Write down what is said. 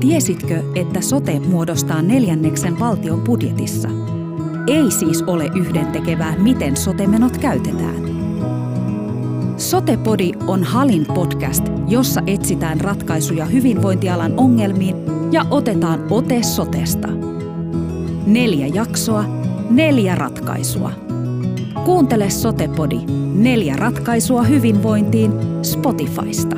Tiesitkö, että sote muodostaa neljänneksen valtion budjetissa? Ei siis ole yhdentekevää, miten sotemenot käytetään. Sotepodi on Halin podcast, jossa etsitään ratkaisuja hyvinvointialan ongelmiin ja otetaan ote sotesta. Neljä jaksoa, neljä ratkaisua. Kuuntele Sotepodi. Neljä ratkaisua hyvinvointiin Spotifysta.